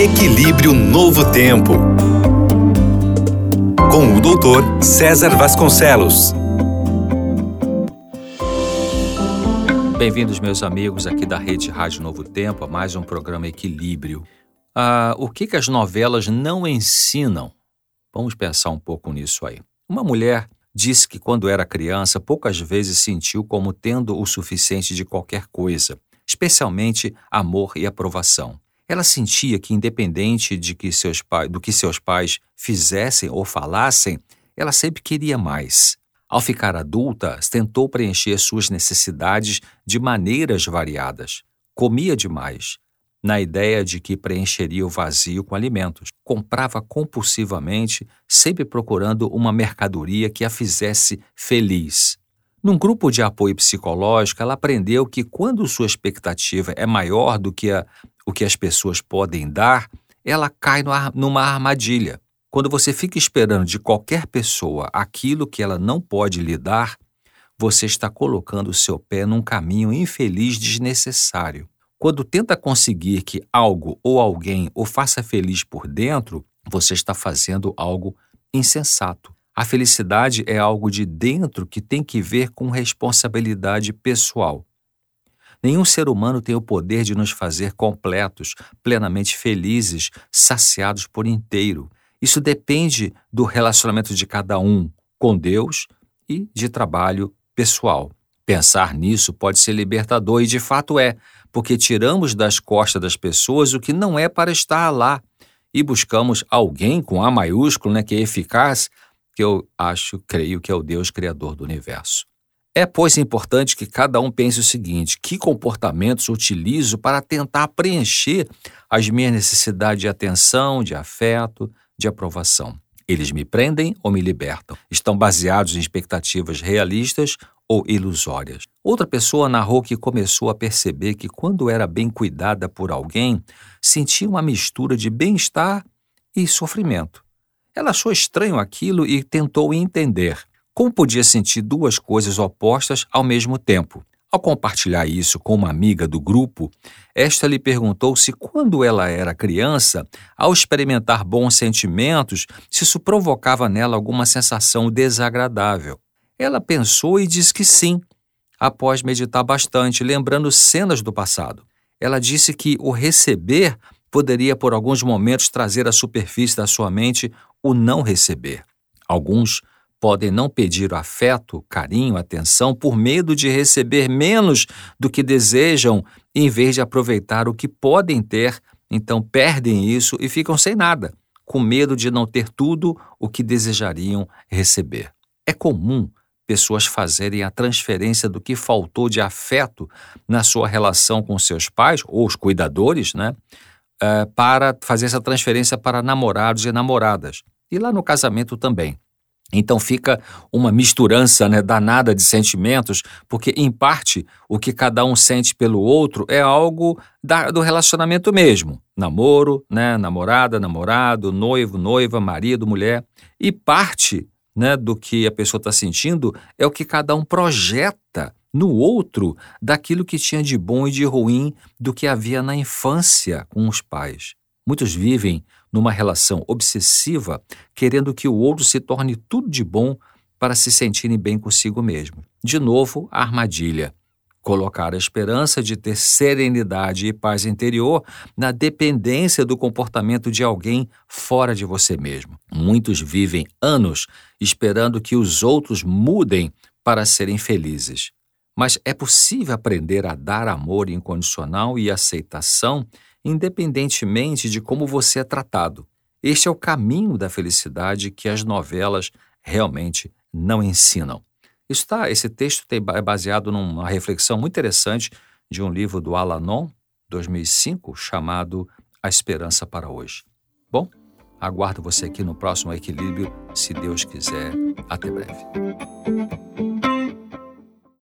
Equilíbrio Novo Tempo. Com o doutor César Vasconcelos. Bem-vindos, meus amigos, aqui da Rede Rádio Novo Tempo, a mais um programa Equilíbrio. Ah, o que, que as novelas não ensinam? Vamos pensar um pouco nisso aí. Uma mulher disse que quando era criança poucas vezes sentiu como tendo o suficiente de qualquer coisa, especialmente amor e aprovação. Ela sentia que, independente de que seus do que seus pais fizessem ou falassem, ela sempre queria mais. Ao ficar adulta, tentou preencher suas necessidades de maneiras variadas. Comia demais, na ideia de que preencheria o vazio com alimentos. Comprava compulsivamente, sempre procurando uma mercadoria que a fizesse feliz. Num grupo de apoio psicológico, ela aprendeu que quando sua expectativa é maior do que a, o que as pessoas podem dar, ela cai numa armadilha. Quando você fica esperando de qualquer pessoa aquilo que ela não pode lhe dar, você está colocando o seu pé num caminho infeliz desnecessário. Quando tenta conseguir que algo ou alguém o faça feliz por dentro, você está fazendo algo insensato. A felicidade é algo de dentro que tem que ver com responsabilidade pessoal. Nenhum ser humano tem o poder de nos fazer completos, plenamente felizes, saciados por inteiro. Isso depende do relacionamento de cada um com Deus e de trabalho pessoal. Pensar nisso pode ser libertador e de fato é, porque tiramos das costas das pessoas o que não é para estar lá e buscamos alguém com A maiúsculo, né, que é eficaz, que eu acho, creio que é o Deus Criador do universo. É, pois, importante que cada um pense o seguinte: que comportamentos utilizo para tentar preencher as minhas necessidades de atenção, de afeto, de aprovação? Eles me prendem ou me libertam? Estão baseados em expectativas realistas ou ilusórias? Outra pessoa narrou que começou a perceber que, quando era bem cuidada por alguém, sentia uma mistura de bem-estar e sofrimento. Ela achou estranho aquilo e tentou entender como podia sentir duas coisas opostas ao mesmo tempo. Ao compartilhar isso com uma amiga do grupo, esta lhe perguntou se, quando ela era criança, ao experimentar bons sentimentos, se isso provocava nela alguma sensação desagradável. Ela pensou e disse que sim, após meditar bastante, lembrando cenas do passado. Ela disse que o receber poderia, por alguns momentos, trazer à superfície da sua mente o não receber. Alguns podem não pedir afeto, carinho, atenção por medo de receber menos do que desejam, em vez de aproveitar o que podem ter, então perdem isso e ficam sem nada, com medo de não ter tudo o que desejariam receber. É comum pessoas fazerem a transferência do que faltou de afeto na sua relação com seus pais ou os cuidadores, né? Uh, para fazer essa transferência para namorados e namoradas. E lá no casamento também. Então fica uma misturança né, danada de sentimentos, porque, em parte, o que cada um sente pelo outro é algo da, do relacionamento mesmo. Namoro, né, namorada, namorado, noivo, noiva, marido, mulher. E parte né, do que a pessoa está sentindo é o que cada um projeta no outro daquilo que tinha de bom e de ruim do que havia na infância com os pais. Muitos vivem numa relação obsessiva, querendo que o outro se torne tudo de bom para se sentirem bem consigo mesmo. De novo, a armadilha. Colocar a esperança de ter serenidade e paz interior na dependência do comportamento de alguém fora de você mesmo. Muitos vivem anos esperando que os outros mudem para serem felizes. Mas é possível aprender a dar amor incondicional e aceitação independentemente de como você é tratado. Este é o caminho da felicidade que as novelas realmente não ensinam. Está, esse texto é baseado numa reflexão muito interessante de um livro do Alanon, 2005, chamado A Esperança para Hoje. Bom, aguardo você aqui no próximo Equilíbrio, se Deus quiser. Até breve.